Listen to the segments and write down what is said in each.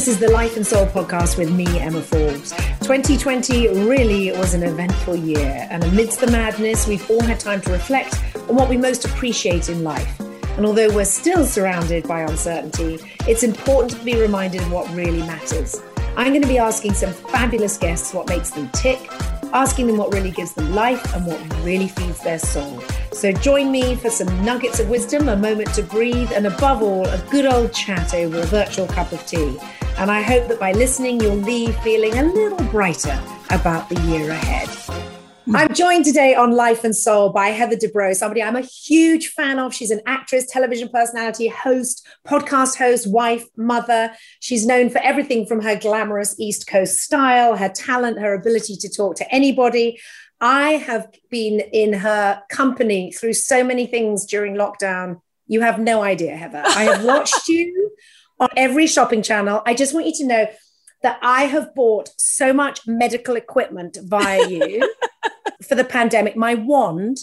This is the Life and Soul podcast with me, Emma Forbes. 2020 really was an eventful year, and amidst the madness, we've all had time to reflect on what we most appreciate in life. And although we're still surrounded by uncertainty, it's important to be reminded of what really matters. I'm going to be asking some fabulous guests what makes them tick, asking them what really gives them life and what really feeds their soul. So join me for some nuggets of wisdom, a moment to breathe, and above all, a good old chat over a virtual cup of tea. And I hope that by listening, you'll leave feeling a little brighter about the year ahead. Hmm. I'm joined today on Life and Soul by Heather Dubrow, somebody I'm a huge fan of. She's an actress, television personality, host, podcast host, wife, mother. She's known for everything from her glamorous East Coast style, her talent, her ability to talk to anybody. I have been in her company through so many things during lockdown. You have no idea, Heather. I have watched you on every shopping channel. I just want you to know that I have bought so much medical equipment via you for the pandemic. My wand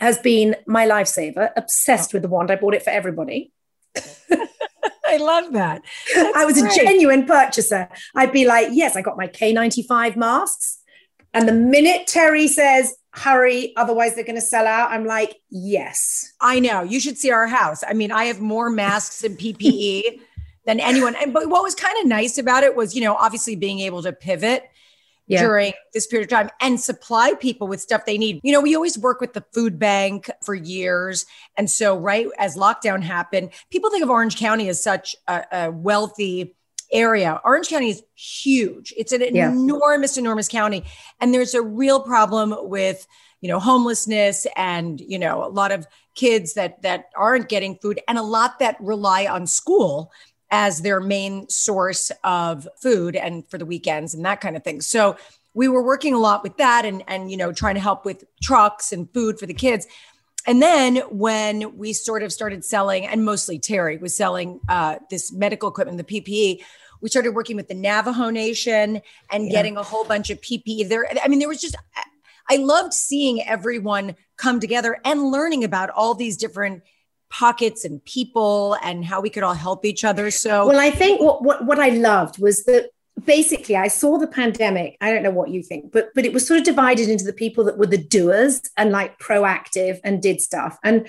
has been my lifesaver. Obsessed with the wand. I bought it for everybody. I love that. That's I was great. a genuine purchaser. I'd be like, yes, I got my KN95 masks. And the minute Terry says, hurry, otherwise they're going to sell out, I'm like, yes. I know. You should see our house. I mean, I have more masks and PPE than anyone. And but what was kind of nice about it was, you know, obviously being able to pivot Yeah. during this period of time and supply people with stuff they need. You know, we always work with the food bank for years. And so, right as lockdown happened, people think of Orange County as such a, a wealthy area. Orange County is huge. It's an Yeah. enormous, enormous county. And there's a real problem with, you know, homelessness and, you know, a lot of kids that that aren't getting food and a lot that rely on school as their main source of food and for the weekends and that kind of thing. So we were working a lot with that and and you know trying to help with trucks and food for the kids. And then when we sort of started selling, and mostly Terry was selling uh, this medical equipment, the PPE, we started working with the Navajo Nation and Yeah. getting a whole bunch of PPE there. I mean, there was just, I loved seeing everyone come together and learning about all these different pockets and people and how we could all help each other. So, Well, I think what, what, what I loved was that basically I saw the pandemic. I don't know what you think, but but it was sort of divided into the people that were the doers and like proactive and did stuff. And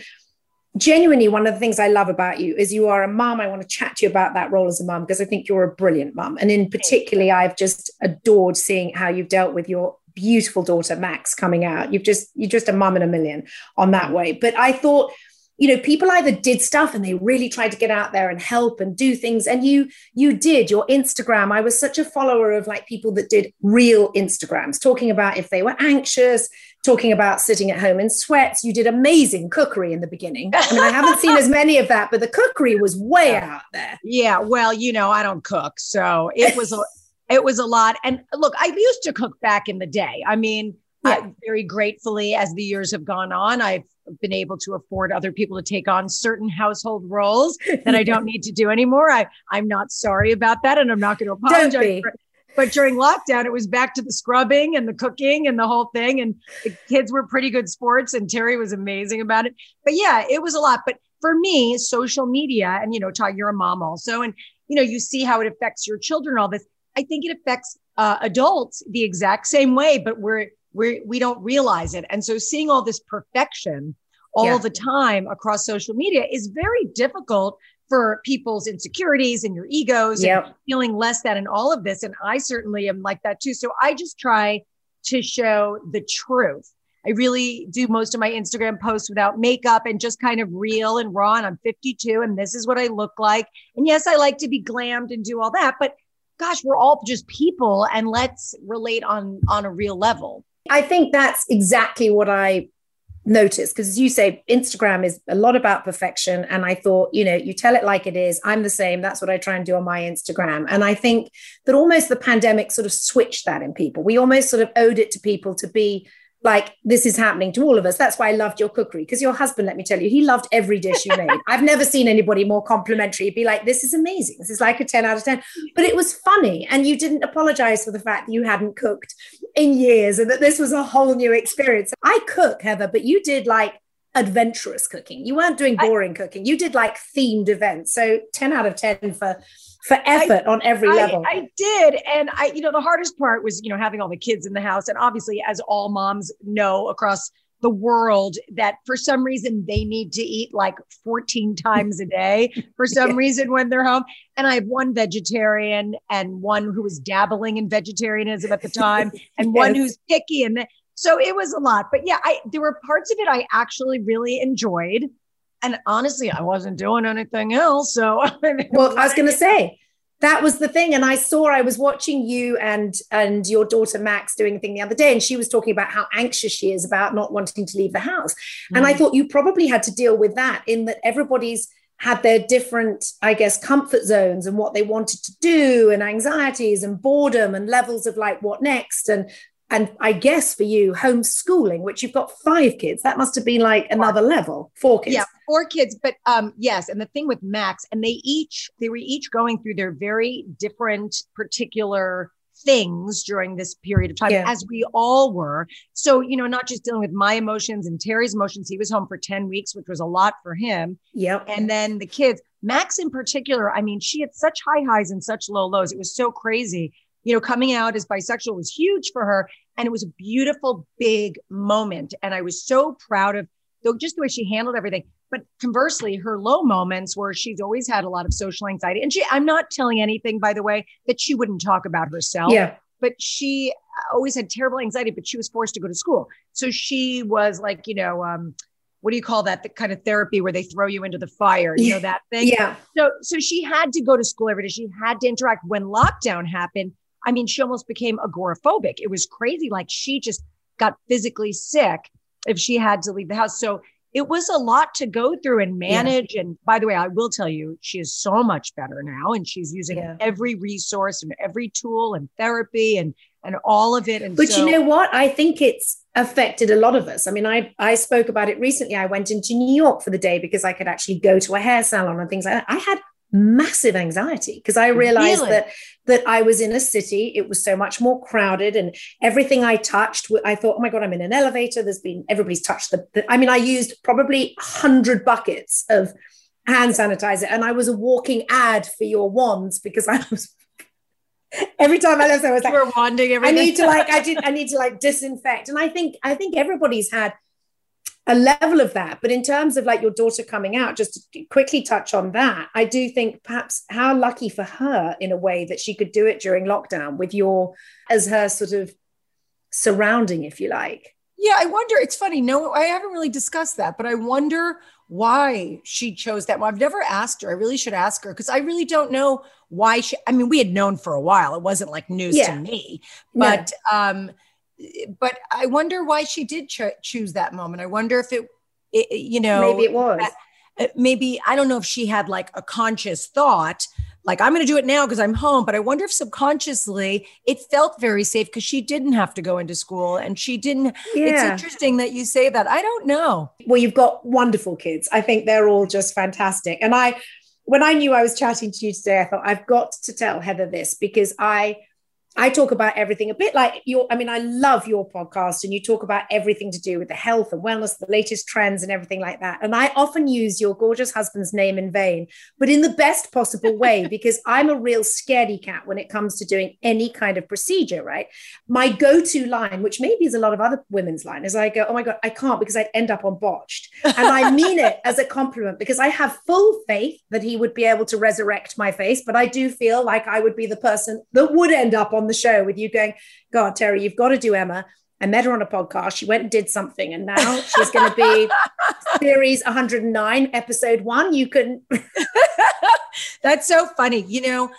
genuinely, one of the things I love about you is you are a mom. I want to chat to you about that role as a mom because I think you're a brilliant mom. And in particularly, I've just adored seeing how you've dealt with your beautiful daughter Max coming out. You've just you're just a mom in a million on that way. But I thought you know people either did stuff and they really tried to get out there and help and do things and you you did your instagram i was such a follower of like people that did real instagrams talking about if they were anxious talking about sitting at home in sweats you did amazing cookery in the beginning i mean i haven't seen as many of that but the cookery was way out there yeah, well, you know, I don't cook. So it was, a, it was a lot. And look, I used to cook back in the day. I mean, I, very gratefully, as the years have gone on, I've been able to afford other people to take on certain household roles that I don't need to do anymore. I, I'm not sorry about that, and I'm not going to apologize. for it. But during lockdown, it was back to the scrubbing and the cooking and the whole thing. And the kids were pretty good sports, and Terry was amazing about it. But yeah, it was a lot. But for me, social media, and you know, Todd, you're a mom also, and you know, you see how it affects your children. All this, I think it affects uh, adults the exact same way, but we're we're we don't realize it. And so, seeing all this perfection all Yeah. the time across social media is very difficult for people's insecurities and your egos and feeling less than in all of this. And I certainly am like that too. So I just try to show the truth. I really do most of my Instagram posts without makeup and just kind of real and raw. And I'm 52 and this is what I look like. And yes, I like to be glammed and do all that, but gosh, we're all just people and let's relate on on a real level. I think that's exactly what I noticed because as you say instagram is a lot about perfection. And i thought you know you tell it like it is i'm the same that's what i try and do on my instagram. And i think that almost the pandemic sort of switched that in people. We almost sort of owed it to people to be like this is happening to all of us that's why i loved your cookery because your husband let me tell you he loved every dish you made i've never seen anybody more complimentary He'd be like this is amazing this is like a 10 out of 10 but it was funny and you didn't apologize for the fact that you hadn't cooked in years and that this was a whole new experience. I cook, Heather, but you did like adventurous cooking. You weren't doing boring I, cooking. You did like themed events. So 10 out of 10 for for effort I, on every I, level. I did. And I, you know, the hardest part was, you know, having all the kids in the house. And obviously, as all moms know across the world, that for some reason they need to eat like 14 times a day for some yeah. reason when they're home. And I have one vegetarian and one who was dabbling in vegetarianism at the time, and yes. one who's picky. And so it was a lot. But yeah, I there were parts of it I actually really enjoyed. And honestly, I wasn't doing anything else. So well, I was gonna say that was the thing. And I saw I was watching you and and your daughter Max doing a thing the other day, and she was talking about how anxious she is about not wanting to leave the house. Mm. And I mm. thought you probably had to deal with that in that everybody's had their different, I guess, comfort zones and what they wanted to do, and anxieties and boredom and levels of like what next. And and I guess for you, homeschooling, which you've got five kids, that must have been like another level. Four kids. Yeah, four kids. But um, yes, and the thing with Max, and they each they were each going through their very different particular things during this period of time, yeah. as we all were. So, you know, not just dealing with my emotions and Terry's emotions. He was home for 10 weeks, which was a lot for him. Yep. And then the kids, Max in particular, I mean, she had such high highs and such low lows. It was so crazy you know, coming out as bisexual was huge for her. And it was a beautiful, big moment. And I was so proud of though just the way she handled everything. But conversely, her low moments where she's always had a lot of social anxiety. And she, I'm not telling anything, by the way, that she wouldn't talk about herself. Yeah. But she always had terrible anxiety, but she was forced to go to school. So she was like, you know, um, what do you call that? The kind of therapy where they throw you into the fire, you know, that thing. Yeah. So so she had to go to school every day. She had to interact. When lockdown happened, I mean, she almost became agoraphobic. It was crazy. Like she just got physically sick if she had to leave the house. So it was a lot to go through and manage. Yeah. And by the way, I will tell you, she is so much better now, and she's using yeah. every resource and every tool and therapy and and all of it. And but so- you know what? I think it's affected a lot of us. I mean, I I spoke about it recently. I went into New York for the day because I could actually go to a hair salon and things like that. I had massive anxiety because I realized really? that that I was in a city. It was so much more crowded, and everything I touched, I thought, oh my god, I'm in an elevator. There's been everybody's touched the. the I mean, I used probably hundred buckets of hand sanitizer, and I was a walking ad for your wands because I was. Every time I left, I was like, "We're wanding everything." I need to like, I did, I need to like disinfect, and I think, I think everybody's had a level of that. But in terms of like your daughter coming out, just to quickly touch on that, I do think perhaps how lucky for her in a way that she could do it during lockdown with your as her sort of surrounding, if you like. Yeah, I wonder. It's funny. No, I haven't really discussed that, but I wonder why she chose that. Well, I've never asked her. I really should ask her because I really don't know why she. I mean, we had known for a while. It wasn't like news yeah. to me, but um, but I wonder why she did cho- choose that moment. I wonder if it, it you know, maybe it was. Uh, maybe I don't know if she had like a conscious thought, like I'm going to do it now because I'm home. But I wonder if subconsciously it felt very safe because she didn't have to go into school and she didn't. Yeah. It's interesting that you say that. I don't know. Well, you've got wonderful kids. I think they're all just fantastic. And I, when I knew I was chatting to you today, I thought I've got to tell Heather this because I I talk about everything a bit like your, I mean, I love your podcast and you talk about everything to do with the health and wellness, the latest trends and everything like that. And I often use your gorgeous husband's name in vain, but in the best possible way, because I'm a real scaredy cat when it comes to doing any kind of procedure, right? My go to line, which maybe is a lot of other women's line, is I go, oh my God, I can't because I'd end up on botched. And I mean it as a compliment because I have full faith that he would be able to resurrect my face, but I do feel like I would be the person that would end up on the show with you going, God, Terry, you've got to do Emma. I met her on a podcast. She went and did something, and now she's going to be series 109, episode one. You can. That's so funny. You know,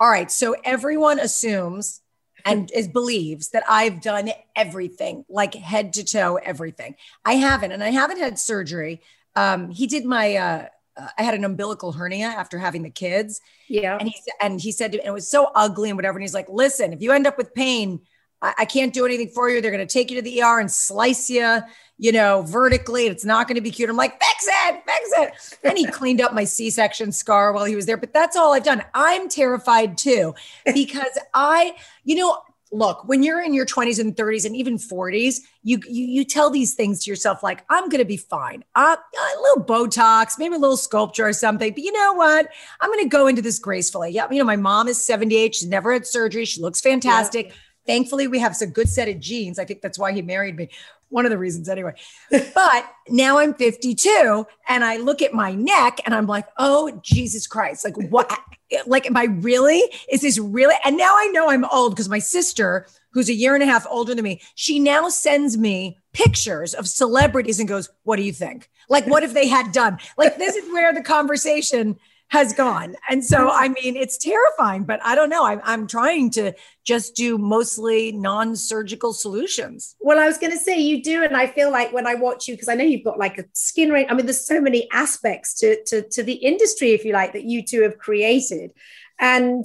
all right. So everyone assumes and is believes that I've done everything, like head to toe, everything. I haven't, and I haven't had surgery. Um, he did my uh, uh, I had an umbilical hernia after having the kids. Yeah. And he and he said, and it was so ugly and whatever. And he's like, listen, if you end up with pain, I, I can't do anything for you. They're going to take you to the ER and slice you, you know, vertically. It's not going to be cute. I'm like, fix it, fix it. And he cleaned up my C-section scar while he was there. But that's all I've done. I'm terrified too, because I, you know, look, when you're in your 20s and 30s and even 40s, you you, you tell these things to yourself like, I'm going to be fine. Uh, a little Botox, maybe a little Sculptra or something. But you know what? I'm going to go into this gracefully. Yeah, you know, my mom is 78. She's never had surgery. She looks fantastic. Yeah. Thankfully, we have some good set of genes. I think that's why he married me. One of the reasons, anyway. but now I'm 52 and I look at my neck and I'm like, oh, Jesus Christ. Like, what? like, am I really? Is this really? And now I know I'm old because my sister, who's a year and a half older than me, she now sends me pictures of celebrities and goes, What do you think? Like, what if they had done? Like, this is where the conversation has gone. And so, mm-hmm. I mean, it's terrifying, but I don't know. I'm, I'm trying to just do mostly non surgical solutions. Well, I was going to say you do. And I feel like when I watch you, because I know you've got like a skin range, I mean, there's so many aspects to, to, to the industry, if you like, that you two have created. And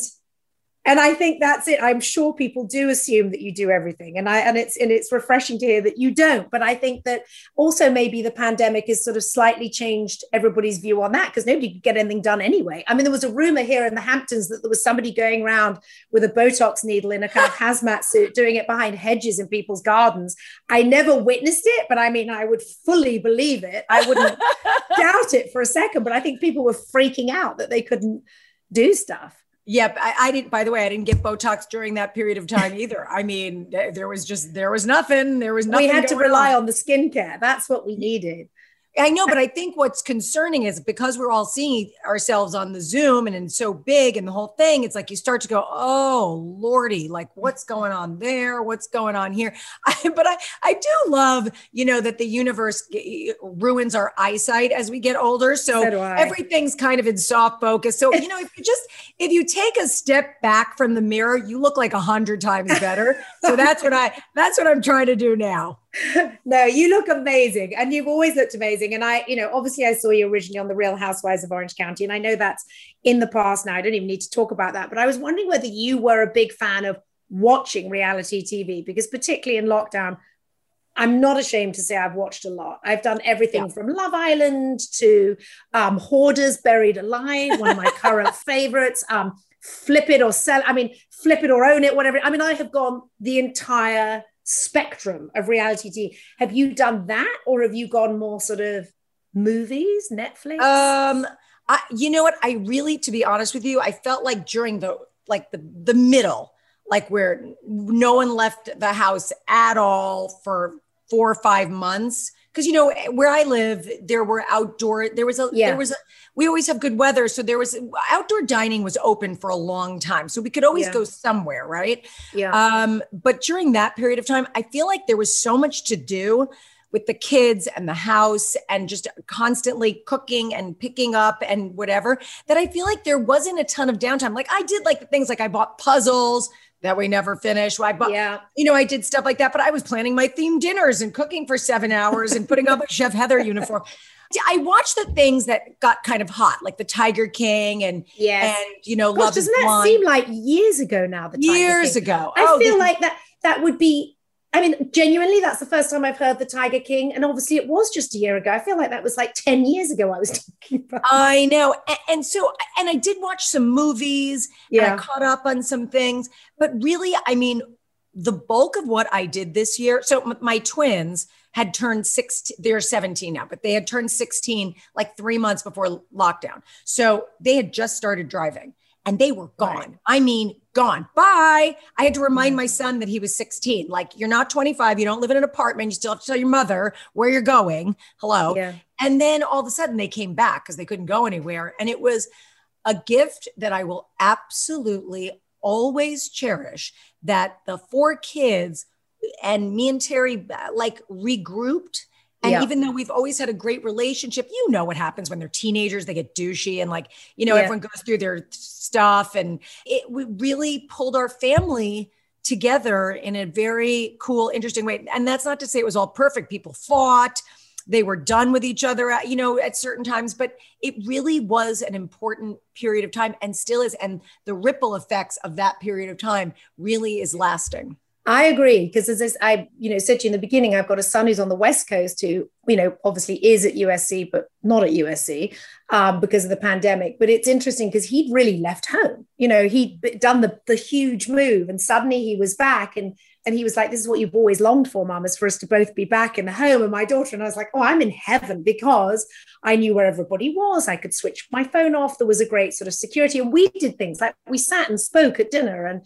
and i think that's it. I'm sure people do assume that you do everything. And i and it's and it's refreshing to hear that you don't. But i think that also maybe the pandemic has sort of slightly changed everybody's view on that because nobody could get anything done anyway. I mean there was a rumor here in the hamptons that there was somebody going around with a botox needle in a kind of hazmat suit doing it behind hedges in people's gardens. I never witnessed it but i mean i would fully believe it. I wouldn't doubt it for a second but i think people were freaking out that they couldn't do stuff Yep, I, I, didn't. By the way, I didn't get Botox during that period of time either. I mean, there was just there was nothing. There was nothing. We had to rely on. on the skincare. That's what we needed. I know, but I think what's concerning is because we're all seeing ourselves on the Zoom and it's so big and the whole thing, it's like you start to go, oh, Lordy, like what's going on there? What's going on here? I, but I, I do love, you know, that the universe ruins our eyesight as we get older. So, so everything's kind of in soft focus. So, you know, if you just, if you take a step back from the mirror, you look like a hundred times better. so that's what I, that's what I'm trying to do now. no, you look amazing and you've always looked amazing. And I, you know, obviously I saw you originally on the Real Housewives of Orange County. And I know that's in the past now. I don't even need to talk about that. But I was wondering whether you were a big fan of watching reality TV because, particularly in lockdown, I'm not ashamed to say I've watched a lot. I've done everything yeah. from Love Island to um, Hoarders Buried Alive, one of my current favorites. Um, flip it or sell. I mean, flip it or own it, whatever. I mean, I have gone the entire spectrum of reality TV. Have you done that, or have you gone more sort of movies, Netflix? Um, I, you know what? I really, to be honest with you, I felt like during the like the the middle, like where no one left the house at all for four or five months because you know where I live, there were outdoor. There was a yeah. there was a. We always have good weather, so there was outdoor dining was open for a long time, so we could always yeah. go somewhere, right? Yeah. Um, but during that period of time, I feel like there was so much to do with the kids and the house and just constantly cooking and picking up and whatever that I feel like there wasn't a ton of downtime. Like I did like the things like I bought puzzles that we never finish. Why, bought, yeah. you know, I did stuff like that, but I was planning my theme dinners and cooking for seven hours and putting on a Chef Heather uniform. I watched the things that got kind of hot, like the Tiger King and yes. and you know, Gosh, doesn't that Blind. seem like years ago now? The years ago, I oh, feel like that that would be I mean, genuinely, that's the first time I've heard the Tiger King. And obviously, it was just a year ago. I feel like that was like 10 years ago I was talking about. I know. And, and so, and I did watch some movies. Yeah. I caught up on some things. But really, I mean, the bulk of what I did this year. So, my twins had turned 16, they're 17 now, but they had turned 16 like three months before lockdown. So, they had just started driving and they were gone. Right. I mean, gone. Bye. I had to remind my son that he was 16. Like, you're not 25. You don't live in an apartment. You still have to tell your mother where you're going. Hello. Yeah. And then all of a sudden they came back because they couldn't go anywhere. And it was a gift that I will absolutely always cherish that the four kids and me and Terry uh, like regrouped and yeah. even though we've always had a great relationship, you know what happens when they're teenagers, they get douchey and like, you know, yeah. everyone goes through their stuff. And it we really pulled our family together in a very cool, interesting way. And that's not to say it was all perfect. People fought, they were done with each other, at, you know, at certain times, but it really was an important period of time and still is. And the ripple effects of that period of time really is lasting. I agree because as I, you know, said to you in the beginning, I've got a son who's on the West Coast who, you know, obviously is at USC, but not at USC um, because of the pandemic. But it's interesting because he'd really left home. You know, he'd done the the huge move, and suddenly he was back, and and he was like, "This is what you've always longed for, Mum, is for us to both be back in the home." And my daughter and I was like, "Oh, I'm in heaven because I knew where everybody was. I could switch my phone off. There was a great sort of security, and we did things like we sat and spoke at dinner and."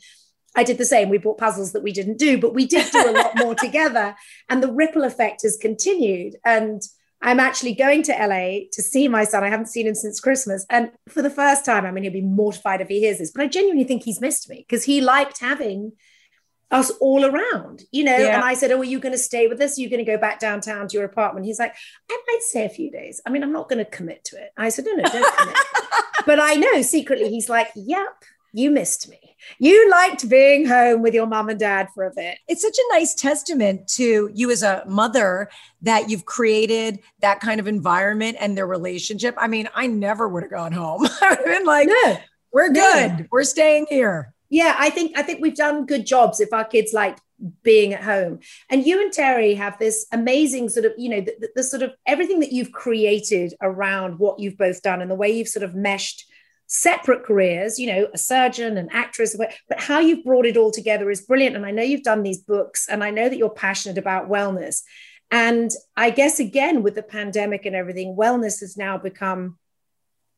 I did the same. We bought puzzles that we didn't do, but we did do a lot more together. And the ripple effect has continued. And I'm actually going to LA to see my son. I haven't seen him since Christmas. And for the first time, I mean, he'll be mortified if he hears this, but I genuinely think he's missed me because he liked having us all around, you know. Yeah. And I said, Oh, are you going to stay with us? Are you going to go back downtown to your apartment? He's like, I might stay a few days. I mean, I'm not going to commit to it. I said, No, no, don't commit. but I know secretly he's like, Yep, you missed me. You liked being home with your mom and dad for a bit. It's such a nice testament to you as a mother that you've created that kind of environment and their relationship. I mean, I never would have gone home. I would have been like, no, we're good. No. We're staying here. Yeah, I think I think we've done good jobs if our kids like being at home. And you and Terry have this amazing sort of, you know, the, the, sort of everything that you've created around what you've both done and the way you've sort of meshed separate careers, you know, a surgeon, an actress, but how you've brought it all together is brilliant. And I know you've done these books and I know that you're passionate about wellness. And I guess, again, with the pandemic and everything, wellness has now become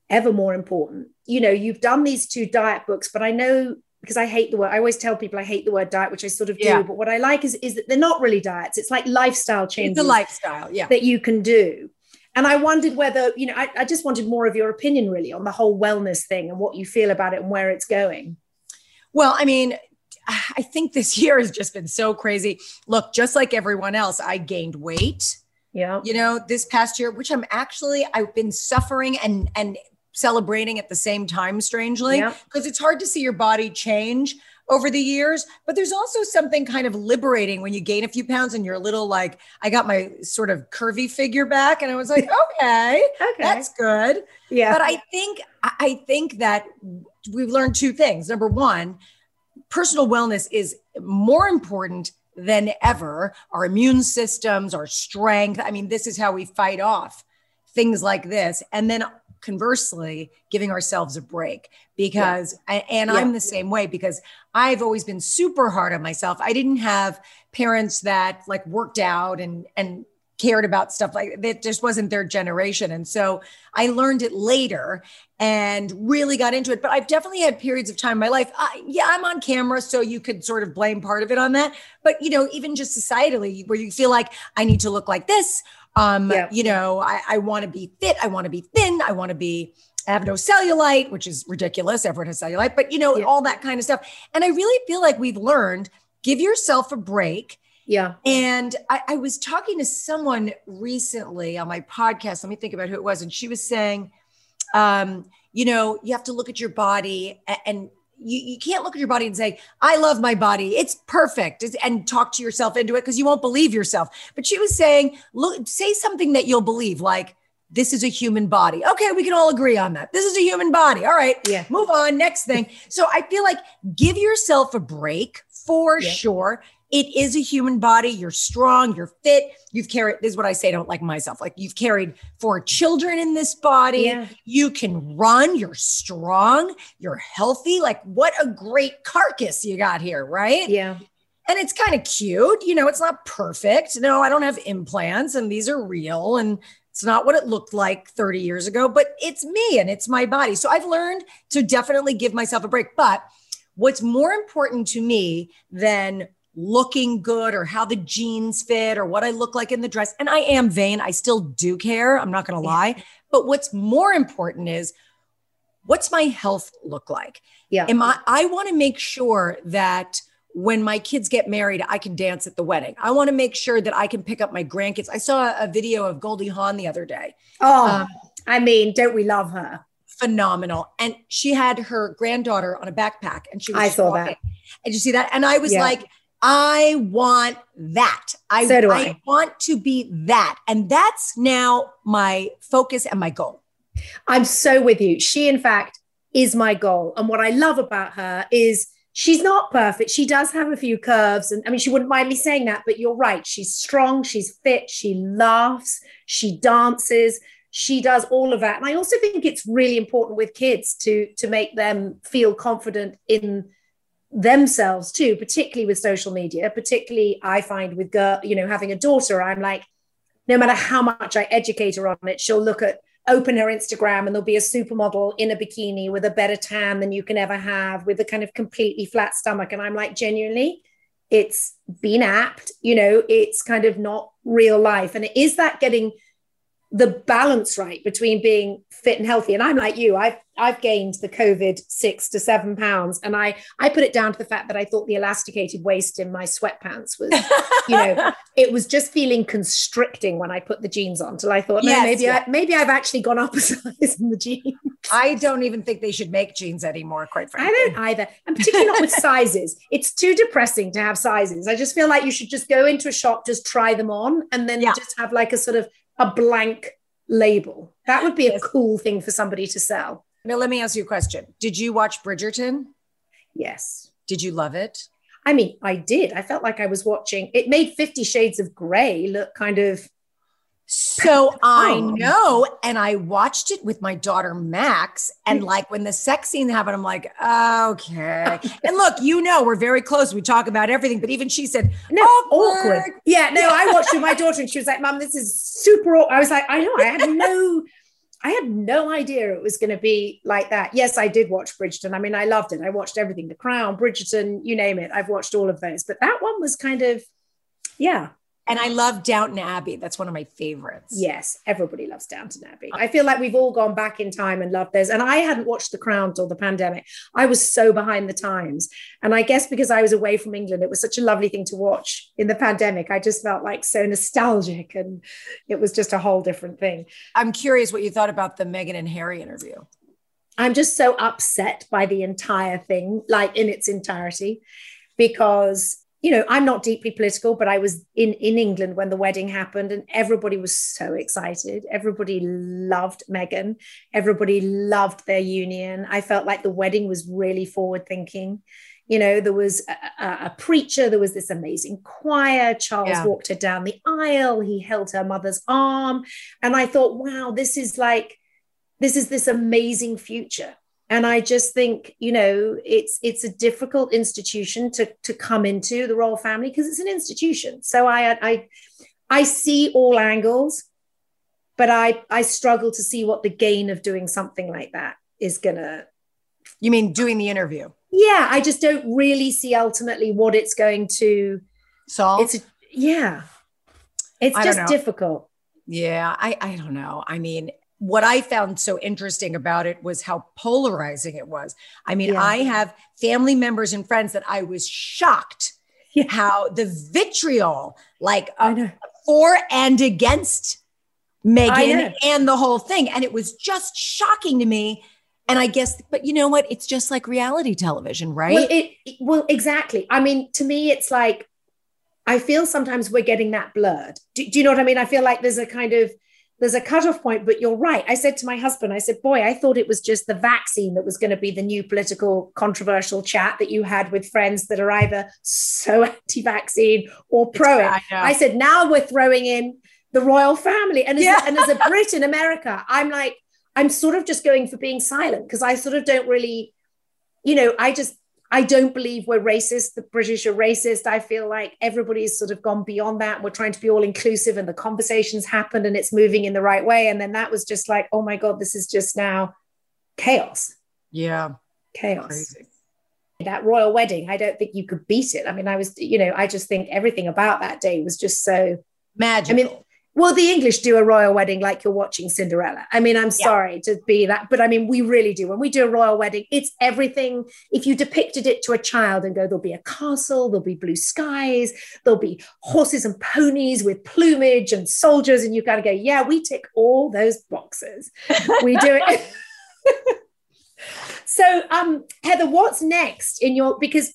ever more important. You know, you've done these two diet books, but I know because I hate the word, I always tell people I hate the word diet, which I sort of do. Yeah. But what I like is, is that they're not really diets. It's like lifestyle changes. It's a lifestyle, yeah. That you can do and I wondered whether, you know, I, I just wanted more of your opinion really on the whole wellness thing and what you feel about it and where it's going. Well, I mean, I think this year has just been so crazy. Look, just like everyone else, I gained weight. Yeah. You know, this past year, which I'm actually I've been suffering and and celebrating at the same time, strangely, because yeah. it's hard to see your body change over the years. But there's also something kind of liberating when you gain a few pounds and you're a little like, I got my sort of curvy figure back. And I was like, okay, okay. that's good. Yeah. But I think, I think that we've learned two things. Number one, personal wellness is more important than ever. Our immune systems, our strength. I mean, this is how we fight off things like this. And then conversely giving ourselves a break because yeah. and yeah. i'm the same way because i've always been super hard on myself i didn't have parents that like worked out and and cared about stuff like that just wasn't their generation and so i learned it later and really got into it but i've definitely had periods of time in my life I, yeah i'm on camera so you could sort of blame part of it on that but you know even just societally where you feel like i need to look like this um, yeah. you know, I, I want to be fit, I want to be thin, I want to be I have no cellulite, which is ridiculous. Everyone has cellulite, but you know, yeah. all that kind of stuff. And I really feel like we've learned give yourself a break. Yeah. And I, I, was talking to someone recently on my podcast. Let me think about who it was. And she was saying, um, you know, you have to look at your body and, and you, you can't look at your body and say, I love my body. It's perfect. and talk to yourself into it because you won't believe yourself. But she was saying, look, say something that you'll believe, like, this is a human body. Okay, we can all agree on that. This is a human body. All right. Yeah. Move on. Next thing. So I feel like give yourself a break for yeah. sure. It is a human body. You're strong, you're fit. You've carried, this is what I say, don't like myself. Like you've carried four children in this body. Yeah. You can run, you're strong, you're healthy. Like what a great carcass you got here, right? Yeah. And it's kind of cute. You know, it's not perfect. No, I don't have implants and these are real. And it's not what it looked like 30 years ago, but it's me and it's my body. So I've learned to definitely give myself a break. But what's more important to me than looking good or how the jeans fit or what I look like in the dress. And I am vain. I still do care. I'm not going to lie. But what's more important is what's my health look like? Yeah. Am I I want to make sure that when my kids get married, I can dance at the wedding. I want to make sure that I can pick up my grandkids. I saw a video of Goldie Hawn the other day. Oh, um, I mean, don't we love her? Phenomenal. And she had her granddaughter on a backpack and she was I saw that. And you see that? And I was yeah. like, I want that. I, so I. I want to be that. And that's now my focus and my goal. I'm so with you. She, in fact, is my goal. And what I love about her is she's not perfect. She does have a few curves. And I mean, she wouldn't mind me saying that, but you're right. She's strong, she's fit, she laughs, she dances, she does all of that. And I also think it's really important with kids to to make them feel confident in themselves too, particularly with social media, particularly I find with girl, you know, having a daughter, I'm like, no matter how much I educate her on it, she'll look at open her Instagram and there'll be a supermodel in a bikini with a better tan than you can ever have, with a kind of completely flat stomach. And I'm like, genuinely, it's been apt, you know, it's kind of not real life. And is that getting the balance right between being fit and healthy. And I'm like you, I've I've gained the COVID six to seven pounds, and I I put it down to the fact that I thought the elasticated waist in my sweatpants was, you know, it was just feeling constricting when I put the jeans on. Till I thought, no, yes, maybe yeah. I, maybe I've actually gone up a size in the jeans. I don't even think they should make jeans anymore. Quite frankly, I don't either, and particularly not with sizes. It's too depressing to have sizes. I just feel like you should just go into a shop, just try them on, and then yeah. just have like a sort of a blank label. That would be a cool thing for somebody to sell. Now, let me ask you a question. Did you watch Bridgerton? Yes. Did you love it? I mean, I did. I felt like I was watching, it made Fifty Shades of Grey look kind of so I oh. know, and I watched it with my daughter Max, and mm. like when the sex scene happened, I'm like, okay. and look, you know, we're very close. We talk about everything, but even she said, no, awkward. awkward. Yeah, no, I watched with my daughter, and she was like, "Mom, this is super." Awkward. I was like, I know, I had no. I had no idea it was going to be like that. Yes, I did watch Bridgerton. I mean, I loved it. I watched everything The Crown, Bridgerton, you name it. I've watched all of those. But that one was kind of, yeah, and I love Downton Abbey. That's one of my favorites. Yes, everybody loves Downton Abbey. Oh. I feel like we've all gone back in time and loved those. And I hadn't watched The Crown till the pandemic. I was so behind the times. And I guess because I was away from England, it was such a lovely thing to watch in the pandemic. I just felt like so nostalgic and it was just a whole different thing. I'm curious what you thought about the Meghan and Harry interview. I'm just so upset by the entire thing, like in its entirety, because you know, I'm not deeply political, but I was in in England when the wedding happened, and everybody was so excited. Everybody loved Meghan. Everybody loved their union. I felt like the wedding was really forward thinking. You know, there was a, a, preacher, there was this amazing choir. Charles yeah. walked her down the aisle. He held her mother's arm, and I thought, wow, this is like, this is this amazing future and i just think you know it's it's a difficult institution to to come into the royal family because it's an institution. So i i i see all angles but i i struggle to see what the gain of doing something like that is gonna you mean doing the interview? Yeah i just don't really see ultimately what it's going to solve? It's a, yeah. It's just difficult. Yeah i i don't know. I mean what I found so interesting about it was how polarizing it was. I mean, yeah. I have family members and friends that I was shocked yeah. how the vitriol, like uh, for and against Meghan and the whole thing. And it was just shocking to me. And I guess, but you know what? It's just like reality television, right? Well, it, well exactly. I mean, to me, it's like, I feel sometimes we're getting that blurred. Do, do you know what I mean? I feel like there's a kind of, there's a cutoff point, but you're right. I said to my husband, I said, boy, I thought it was just the vaccine that was going to be the new political controversial chat that you had with friends that are either so anti vaccine or pro it. I, said, now we're throwing in the royal family. And as, yeah. a, and as a Brit in America, I'm like, I'm sort of just going for being silent because I sort of don't really, you know, I just, I don't believe we're racist. The British are racist. I feel like everybody's sort of gone beyond that. We're trying to be all inclusive, and the conversations happened and it's moving in the right way. And then that was just like, oh my God, this is just now chaos. Yeah. Chaos. Crazy. That royal wedding, I don't think you could beat it. I mean, I was, you know, I just think everything about that day was just so magical. I mean, well, the English do a royal wedding like you're watching Cinderella. I mean, I'm yeah. sorry to be that, but I mean, we really do. When we do a royal wedding, it's everything. If you depicted it to a child and go, there'll be a castle, there'll be blue skies, there'll be horses and ponies with plumage and soldiers, and you got to go, yeah, we tick all those boxes. we do it. so, um, Heather, what's next in your because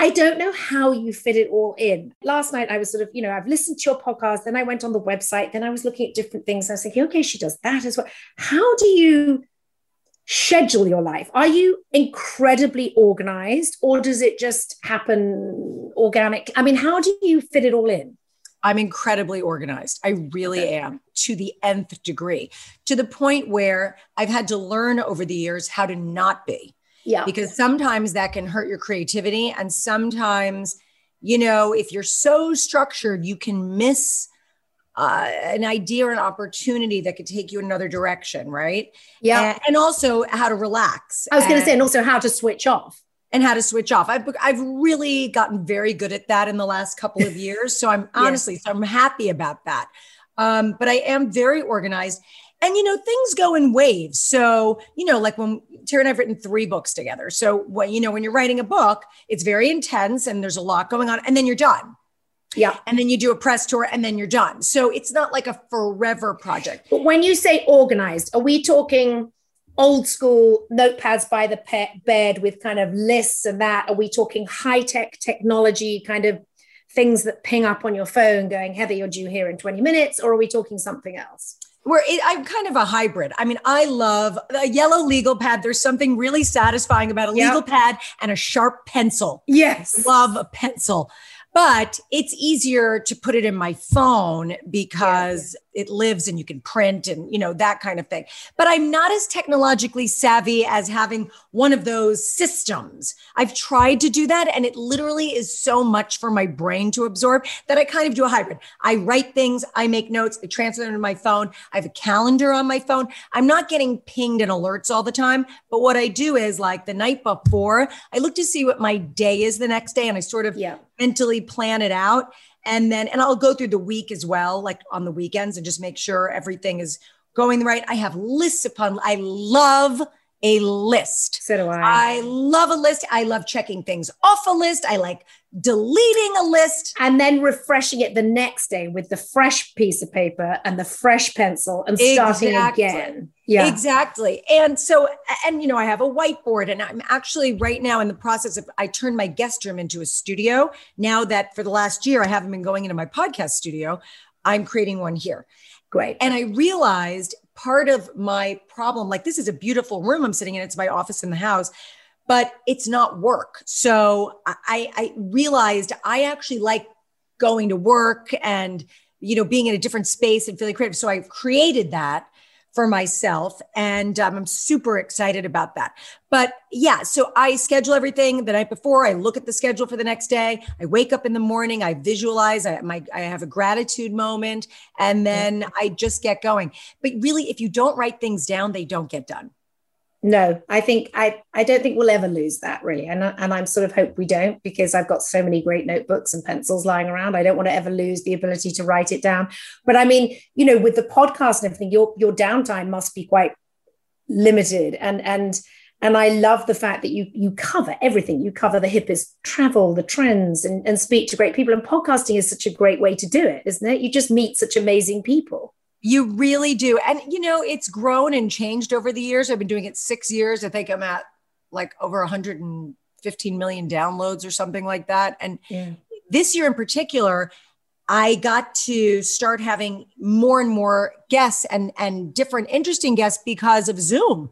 I don't know how you fit it all in. Last night, I was sort of, you know, I've listened to your podcast, then I went on the website, then I was looking at different things. I was thinking, okay, she does that as well. How do you schedule your life? Are you incredibly organized or does it just happen organic? I mean, how do you fit it all in? I'm incredibly organized. I really okay. am to the nth degree, to the point where I've had to learn over the years how to not be. Yeah. Because sometimes that can hurt your creativity. And sometimes, you know, if you're so structured, you can miss uh, an idea or an opportunity that could take you another direction, right? Yeah. And, and also how to relax. I was going to say, and also how to switch off and how to switch off. I've I've really gotten very good at that in the last couple of years. So I'm honestly, yes. so I'm happy about that. Um, but I am very organized. And you know, things go in waves. So, you know, like when Terry and I've written three books together. So when you know, when you're writing a book, it's very intense and there's a lot going on, and then you're done. Yeah. And then you do a press tour and then you're done. So it's not like a forever project. But when you say organized, are we talking old school notepads by the pe- bed with kind of lists and that? Are we talking high tech technology kind of things that ping up on your phone going, Heather, you're due here in 20 minutes? Or are we talking something else? Where I'm kind of a hybrid. I mean, I love a yellow legal pad. There's something really satisfying about a yep. legal pad and a sharp pencil. Yes. Love a pencil but it's easier to put it in my phone because. It lives and you can print and you know that kind of thing. But i'm not as technologically savvy as having one of those systems. I've tried to do that and it literally is so much for my brain to absorb that i kind of do a hybrid. I write things i make notes i transfer them to my phone i have a calendar on my phone. I'm not getting pinged and alerts all the time but what i do is like the night before i look to see what my day is the next day and i sort of yeah. mentally plan it out and then and I'll go through the week as well like on the weekends and just make sure everything is going right. I have lists upon I love a list. So do I. I love a list. I love checking things off a list. I like deleting a list and then refreshing it the next day with the fresh piece of paper and the fresh pencil and starting again. Yeah. Exactly. And so and you know I have a whiteboard and I'm actually right now in the process of I turned my guest room into a studio. Now that for the last year I haven't been going into my podcast studio, I'm creating one here. Great. And I realized part of my problem like this is a beautiful room I'm sitting in it's my office in the house but it's not work. So I, I realized I actually like going to work and you know being in a different space and feeling creative. So I created that for myself and um, i'm super excited about that. But yeah so i schedule everything the night before. I look at the schedule for the next day. I wake up in the morning. I visualize. I, my, I have a gratitude moment and then i just get going. But really if you don't write things down they don't get done no i think i i don't think we'll ever lose that really. And, and i'm sort of hope we don't because i've got so many great notebooks and pencils lying around. I don't want to ever lose the ability to write it down. But i mean you know with the podcast and everything your your downtime must be quite limited. And and and i love the fact that you you cover everything. You cover the hippest travel the trends and, and speak to great people. And podcasting is such a great way to do it isn't it? You just meet such amazing people you really do. And, you know, it's grown and changed over the years. I've been doing it six years. I think I'm at like over 115 million downloads or something like that. And yeah. this year in particular, I got to start having more and more guests and, and different interesting guests because of Zoom.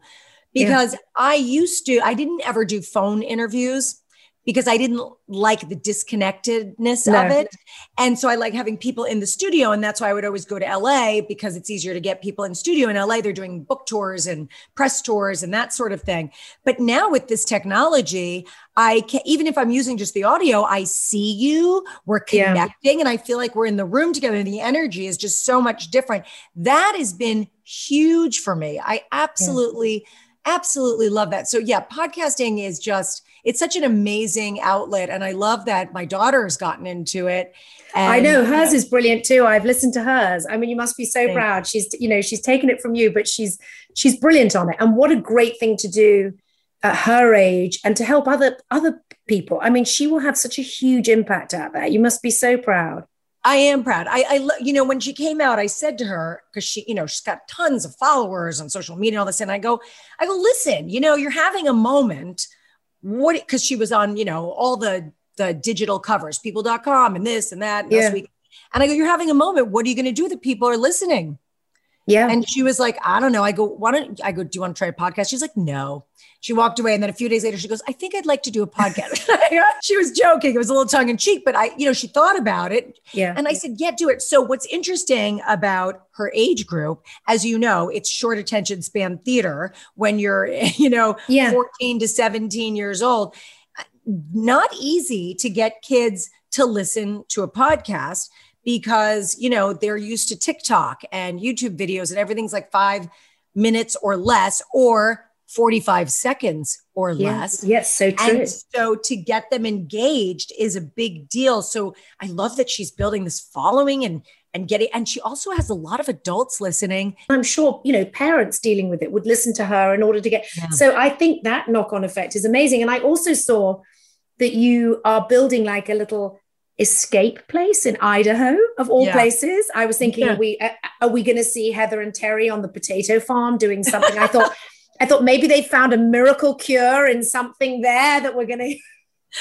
Because yeah. I used to, I didn't ever do phone interviews because I didn't like the disconnectedness no. of it. And so I like having people in the studio. And that's why I would always go to LA because it's easier to get people in studio. In LA, they're doing book tours and press tours and that sort of thing. But now with this technology, I can even if I'm using just the audio, I see you, we're connecting, yeah. and I feel like we're in the room together. And the energy is just so much different. That has been huge for me. I absolutely, yeah. Absolutely love that. So yeah, podcasting is just it's such an amazing outlet. And I love that my daughter has gotten into it. And, I know hers is brilliant too. I've listened to hers. I mean, you must be so proud. She's, you know, she's taken it from you, but she's she's brilliant on it. And what a great thing to do at her age and to help other other people. I mean, she will have such a huge impact out there. You must be so proud. I am proud. I, I, you know, when she came out, I said to her because she, you know, she's got tons of followers on social media and all this, and I go, I go, listen, you know, you're having a moment what because she was on you know all the the digital covers people.com and this and that and yeah. this week and i go you're having a moment what are you going to do that people are listening Yeah. And she was like, I don't know. I go, why don't I go, do you want to try a podcast? She's like, no. She walked away. And then a few days later, she goes, I think I'd like to do a podcast. she was joking. It was a little tongue in cheek, but I, you know, she thought about it. Yeah. And I said, yeah, do it. So what's interesting about her age group, as you know, it's short attention span theater when you're, you know, Yeah. 14 to 17 years old. Not easy to get kids to listen to a podcast because, you know, they're used to TikTok and YouTube videos and everything's like five minutes or less or 45 seconds or Yeah. less. Yes, so true. And so to get them engaged is a big deal. So I love that she's building this following and and getting and she also has a lot of adults listening. I'm sure, you know, parents dealing with it would listen to her in order to get. Yeah. So I think that knock on effect is amazing. And I also saw that you are building like a little escape place in Idaho of all Yeah. places. I was thinking, Yeah. are we uh, are we going to see Heather and Terry on the potato farm doing something? I thought I thought maybe they found a miracle cure in something there that we're going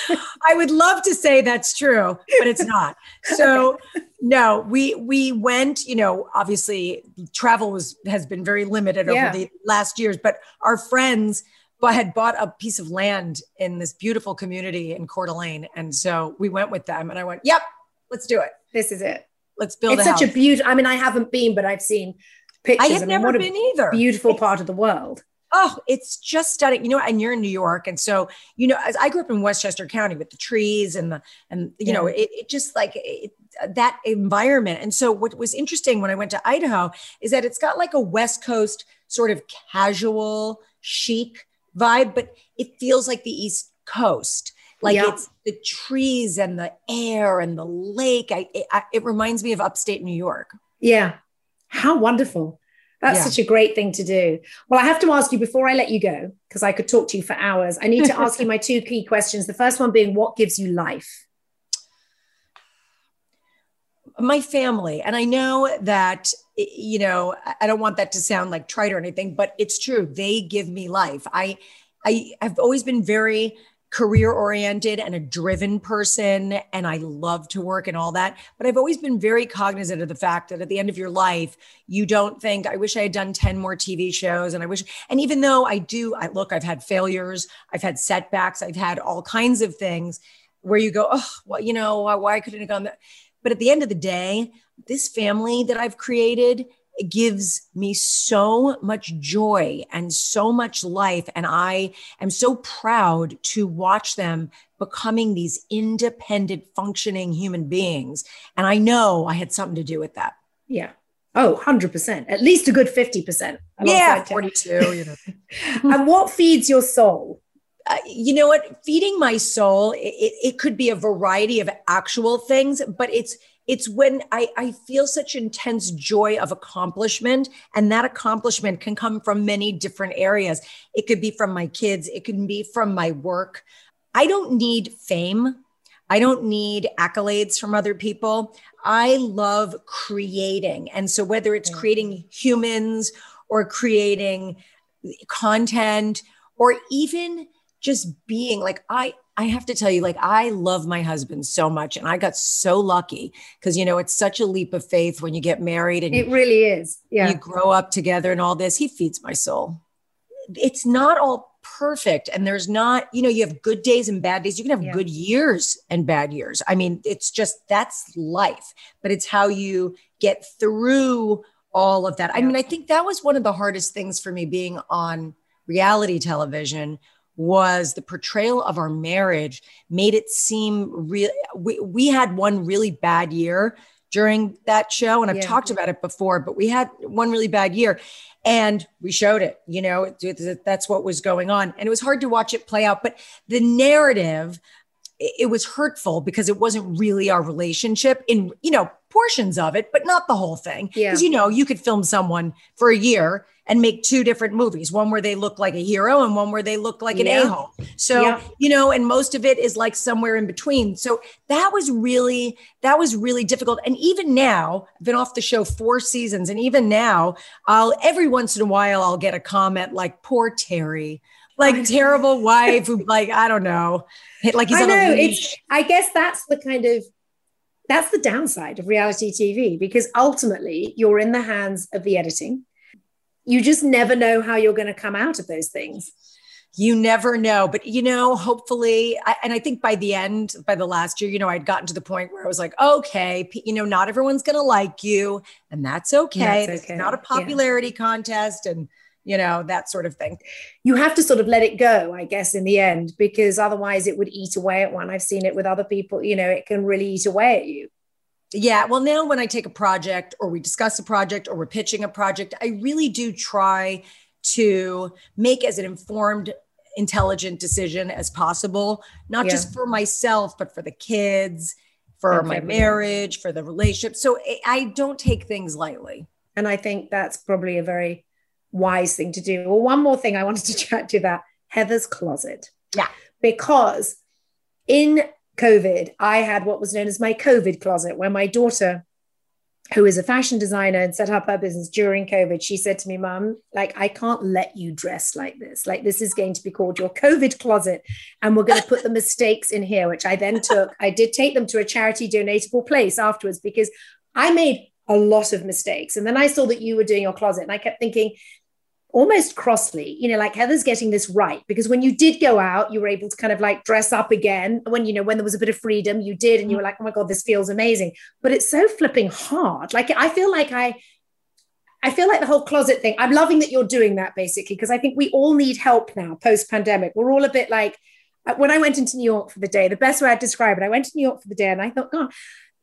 to I would love to say that's true, but it's not. So no, we we went, you know, obviously travel was has been very limited Yeah. over the last years, but our friends bu- had bought a piece of land in this beautiful community in Coeur d'Alene. And so we went with them and I went, yep, let's do it. this is it. Let's build it's a such house. a beautiful I mean I haven't been but I've seen pictures. I have never been either. beautiful part of the world. Oh, it's just stunning. You know, and you're in New York. And so, you know, as I grew up in Westchester County with the trees and the, and, you know, it, it just like it, that environment. And so, what was interesting when I went to Idaho is that it's got like a West Coast sort of casual, chic vibe, but it feels like the East Coast. Like Yeah. it's the trees and the air and the lake. I, it, I, it reminds me of upstate New York. Yeah. How wonderful. That's Yeah. such a great thing to do. Well, I have to ask you before I let you go, because I could talk to you for hours. I need to ask you my two key questions. The first one being, what gives you life? My family and i know that you know i don't want that to sound like trite or anything but it's true. They give me life. I i have always been very career oriented and a driven person and i love to work and all that but i've always been very cognizant of the fact that at the end of your life you don't think i wish i had done 10 more tv shows and i wish and even though i do i look i've had failures i've had setbacks i've had all kinds of things where you go oh well you know why, why couldn't have gone that but at the end of the day, this family that I've created it gives me so much joy and so much life. And I am so proud to watch them becoming these independent, functioning human beings. And I know I had something to do with that. Yeah. Oh, 100%. At least a good 50%. Yeah, 42, you know. and what feeds your soul? Uh, you know what? Feeding my soul it, it, could be a variety of actual things but it's it's when I, I feel such intense joy of accomplishment and that accomplishment can come from many different areas. It could be from my kids it can be from my work. I don't need fame. I don't need accolades from other people. I love creating and so whether it's creating humans or creating content or even just being like I I have to tell you like I love my husband so much and I got so lucky because you know it's such a leap of faith when you get married and It really is. Yeah. you grow up together and all this he feeds my soul it's not all perfect and there's not you know you have good days and bad days you can have Yeah. good years and bad years i mean it's just that's life but it's how you get through all of that i mean i think that was one of the hardest things for me being on reality television was the portrayal of our marriage made it seem real we, we had one really bad year during that show and i've Yeah. talked about it before but we had one really bad year and we showed it you know that's what was going on and it was hard to watch it play out but the narrative it it was hurtful because it wasn't really our relationship in you know portions of it but not the whole thing Yeah. because you know you could film someone for a year and make two different movies one where they look like a hero and one where they look like an Yeah. a-hole so Yeah. you know and most of it is like somewhere in between so that was really that was really difficult and even now i've been off the show four seasons and even now i'll every once in a while i'll get a comment like poor terry like terrible wife who like i don't know like he's I on know a it's I guess that's the kind of that's the downside of reality TV because ultimately you're in the hands of the editing. You just never know how you're going to come out of those things. You never know but you know hopefully I, and i think by the end by the last year you know i'd gotten to the point where i was like okay you know not everyone's going to like you and that's okay, that's okay. it's not a popularity yeah. contest and you know that sort of thing. You have to sort of let it go i guess in the end because otherwise it would eat away at one. I've seen it with other people you know it can really eat away at you yeah well now when i take a project or we discuss a project or we're pitching a project i really do try to make as an informed intelligent decision as possible, not yeah. just for myself, but for the kids, for my marriage, for the relationship. So I don't take things lightly. And I think that's probably a very wise thing to do. Well, one more thing I wanted to chat to you about Heather's closet. Yeah. Because in COVID, I had what was known as my COVID closet, where my daughter who is a fashion designer and set up her business during COVID, she said to me, Mom, like, I can't let you dress like this. Like, this is going to be called your COVID closet. And we're going to put the mistakes in here, which I then took. I did take them to a charity donatable place afterwards because I made a lot of mistakes. And then I saw that you were doing your closet and I kept thinking, almost crossly, you know, like Heather's getting this right because when you did go out, you were able to kind of like dress up again. When, you know, when there was a bit of freedom, you did, and you were like, oh my God, this feels amazing. But it's so flipping hard. Like, I feel like I, I feel like the whole closet thing, I'm loving that you're doing that basically, because I think we all need help now post pandemic. We're all a bit like, uh, when I went into New York for the day, the best way I'd describe it, I went to New York for the day and I thought, God,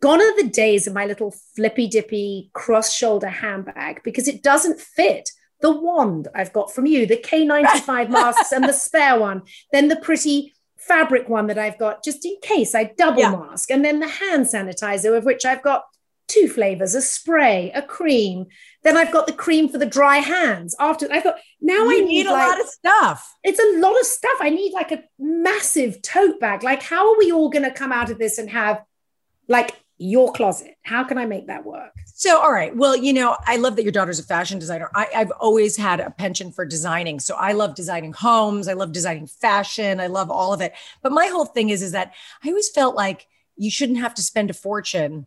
gone are the days of my little flippy dippy cross shoulder handbag because it doesn't fit the wand I've got from you, the KN95 masks and the spare one, then the pretty fabric one that I've got just in case I double yeah. mask, and then the hand sanitizer, of which I've got two flavors a spray, a cream. Then I've got the cream for the dry hands. After I thought, now you I need, need a like, lot of stuff. It's a lot of stuff. I need like a massive tote bag. Like, how are we all going to come out of this and have like your closet. How can I make that work? So, all right. Well, you know, I love that your daughter's a fashion designer. I, have always had a penchant for designing. So I love designing homes. I love designing fashion. I love all of it. But my whole thing is, is that I always felt like you shouldn't have to spend a fortune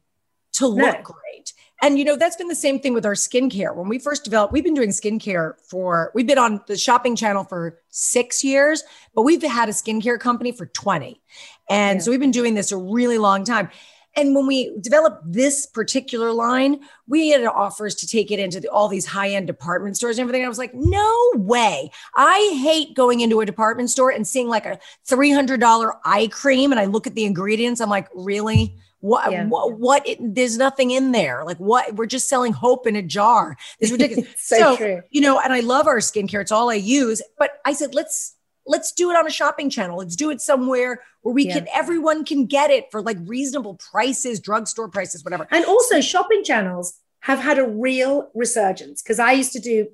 to look no. great. And you know, that's been the same thing with our skincare. When we first developed, we've been doing skincare for we've been on the shopping channel for six years, but we've had a skincare company for 20. And yeah. so we've been doing this a really long time. And when we developed this particular line, we had offers to take it into the, all these high end department stores and everything. I was like, no way. I hate going into a department store and seeing like a $300 eye cream. And I look at the ingredients. I'm like, really? What, yeah. what, what it, there's nothing in there. Like what, we're just selling hope in a jar. It's ridiculous. so, so you know, and I love our skincare. It's all I use, but I said, let's, let's do it on a shopping channel. Let's do it somewhere where we yeah. can everyone can get it for like reasonable prices, drugstore prices, whatever. And also shopping channels have had a real resurgence because I used to do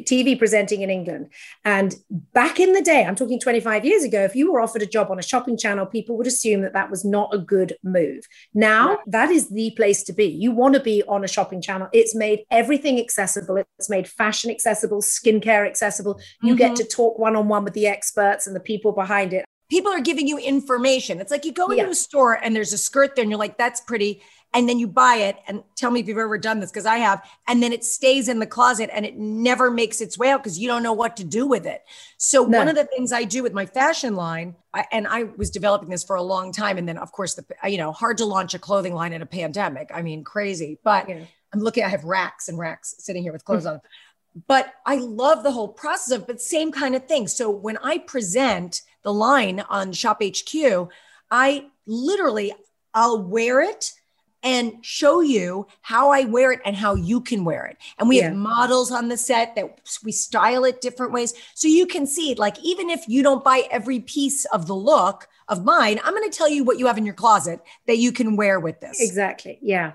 TV presenting in England. And back in the day, I'm talking 25 years ago, if you were offered a job on a shopping channel, people would assume that that was not a good move. Now, that is the place to be. You want to be on a shopping channel. It's made everything accessible, it's made fashion accessible, skincare accessible. You mm-hmm. get to talk one on one with the experts and the people behind it. People are giving you information. It's like you go into yeah. a store and there's a skirt there and you're like, that's pretty and then you buy it and tell me if you've ever done this because I have and then it stays in the closet and it never makes its way out because you don't know what to do with it. So no. one of the things I do with my fashion line I, and I was developing this for a long time and then of course the you know hard to launch a clothing line in a pandemic. I mean crazy. But yeah. I'm looking I have racks and racks sitting here with clothes hmm. on. But I love the whole process of but same kind of thing. So when I present the line on Shop HQ, I literally I'll wear it and show you how I wear it and how you can wear it. And we yeah. have models on the set that we style it different ways. So you can see, like, even if you don't buy every piece of the look of mine, I'm going to tell you what you have in your closet that you can wear with this. Exactly. Yeah.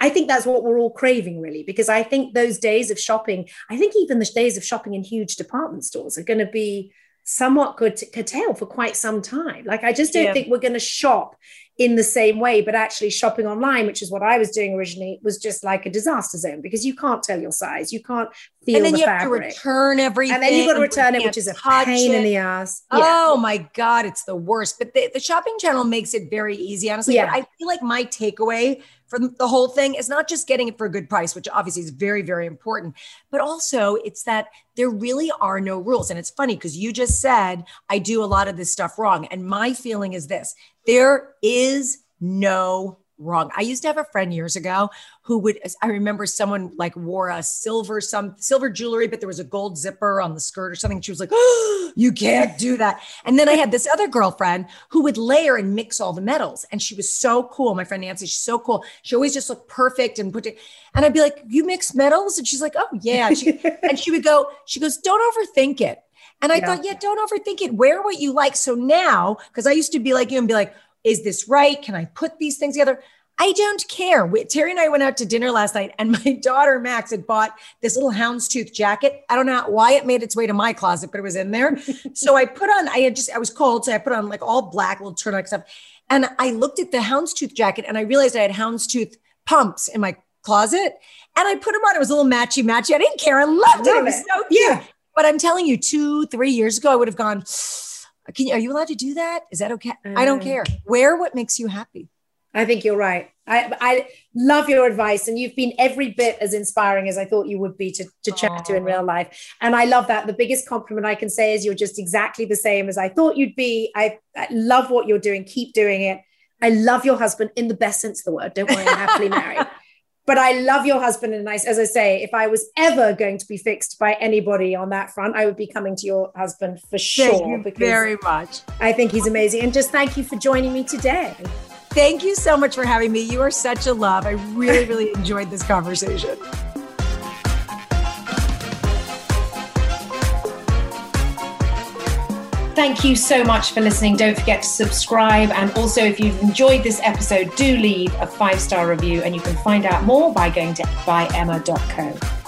I think that's what we're all craving, really, because I think those days of shopping, I think even the days of shopping in huge department stores are going to be somewhat curtailed for quite some time. Like, I just don't yeah. think we're going to shop in the same way. But actually, shopping online, which is what I was doing originally, was just like a disaster zone because you can't tell your size, you can't feel and then the you fabric. have to return everything, and then you've got to return it, which is a pain it. in the ass. Yeah. Oh my god, it's the worst. But the, the shopping channel makes it very easy, honestly. Yeah. But I feel like my takeaway from the whole thing is not just getting it for a good price, which obviously is very, very important, but also it's that there really are no rules. And it's funny because you just said, I do a lot of this stuff wrong. And my feeling is this there is no wrong. I used to have a friend years ago who would I remember someone like wore a silver some silver jewelry but there was a gold zipper on the skirt or something she was like, "Oh, you can't do that." And then I had this other girlfriend who would layer and mix all the metals and she was so cool. My friend Nancy, she's so cool. She always just looked perfect and put it and I'd be like, "You mix metals?" And she's like, "Oh, yeah." She, and she would go she goes, "Don't overthink it." And I yeah. thought, yeah, don't overthink it. Wear what you like. So now, because I used to be like you and be like, is this right? Can I put these things together? I don't care. We, Terry and I went out to dinner last night, and my daughter Max had bought this little houndstooth jacket. I don't know why it made its way to my closet, but it was in there. so I put on. I had just. I was cold, so I put on like all black little turtleneck stuff. And I looked at the houndstooth jacket, and I realized I had houndstooth pumps in my closet, and I put them on. It was a little matchy matchy. I didn't care. I loved Love it. It was so cute. Yeah. But I'm telling you, two, three years ago, I would have gone can you, are you allowed to do that? Is that okay? I don't uh. care. Wear what makes you happy. I think you're right. I, I love your advice, and you've been every bit as inspiring as I thought you would be to, to chat Aww. to in real life. And I love that. The biggest compliment I can say is you're just exactly the same as I thought you'd be. I, I love what you're doing. Keep doing it. I love your husband in the best sense of the word. Don't worry, I'm happily married. but I love your husband. And I, as I say, if I was ever going to be fixed by anybody on that front, I would be coming to your husband for sure. Thank you very much. I think he's amazing. And just thank you for joining me today. Thank you so much for having me. You are such a love. I really, really enjoyed this conversation. Thank you so much for listening. Don't forget to subscribe. And also, if you've enjoyed this episode, do leave a five star review. And you can find out more by going to byemma.co.